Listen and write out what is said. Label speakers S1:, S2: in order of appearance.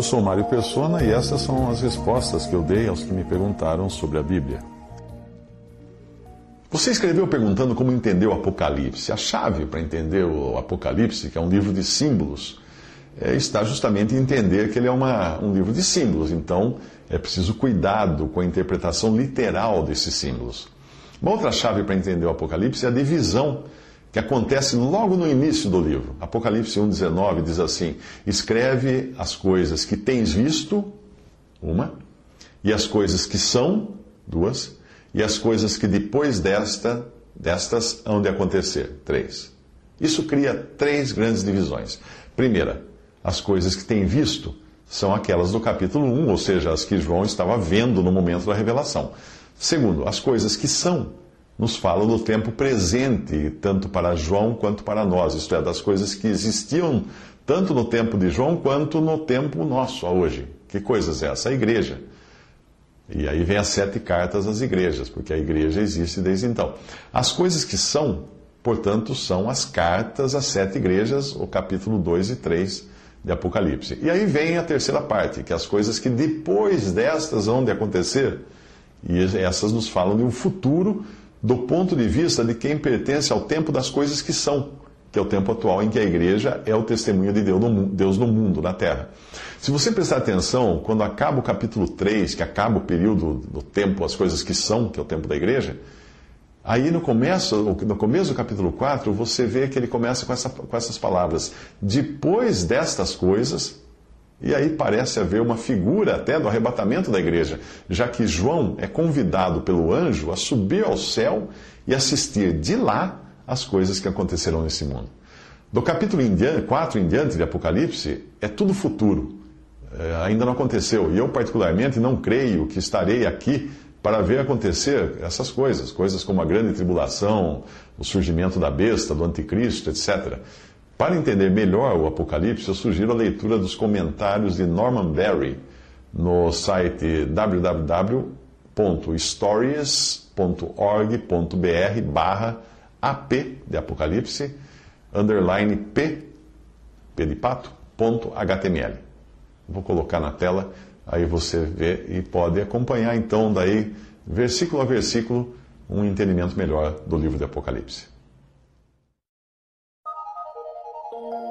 S1: Eu sou Mário Persona e essas são as respostas que eu dei aos que me perguntaram sobre a Bíblia. Você escreveu perguntando como entender o Apocalipse. A chave para entender o Apocalipse, que é um livro de símbolos, é, está justamente em entender que ele é uma, um livro de símbolos. Então, é preciso cuidado com a interpretação literal desses símbolos. Uma outra chave para entender o Apocalipse é a divisão que acontece logo no início do livro. Apocalipse 1,19 diz assim: Escreve as coisas que tens visto, uma, e as coisas que são, duas, e as coisas que depois desta, destas hão de acontecer, três. Isso cria três grandes divisões. Primeira, as coisas que tem visto são aquelas do capítulo 1, ou seja, as que João estava vendo no momento da revelação. Segundo, as coisas que são nos falam do tempo presente, tanto para João quanto para nós, isto é, das coisas que existiam tanto no tempo de João quanto no tempo nosso, hoje. Que coisas é essa? A igreja. E aí vem as sete cartas às igrejas, porque a igreja existe desde então. As coisas que são, portanto, são as cartas às sete igrejas, o capítulo 2 e 3 de Apocalipse. E aí vem a terceira parte, que é as coisas que depois destas vão de acontecer. E essas nos falam de um futuro do ponto de vista de quem pertence ao tempo das coisas que são, que é o tempo atual em que a igreja é o testemunho de Deus no mundo, na terra. Se você prestar atenção, quando acaba o capítulo 3, que acaba o período do tempo, as coisas que são, que é o tempo da igreja, Aí no começo, no começo do capítulo 4, você vê que ele começa com, essa, com essas palavras. Depois destas coisas, e aí parece haver uma figura até do arrebatamento da igreja, já que João é convidado pelo anjo a subir ao céu e assistir de lá as coisas que acontecerão nesse mundo. Do capítulo 4 em diante de Apocalipse, é tudo futuro. É, ainda não aconteceu. E eu, particularmente, não creio que estarei aqui para ver acontecer essas coisas, coisas como a grande tribulação, o surgimento da besta, do anticristo, etc. Para entender melhor o Apocalipse, eu sugiro a leitura dos comentários de Norman Berry no site www.stories.org.br barra AP de Apocalipse, underline P, P de pato, ponto HTML. Vou colocar na tela Aí você vê e pode acompanhar então daí, versículo a versículo, um entendimento melhor do livro de Apocalipse. Thank you.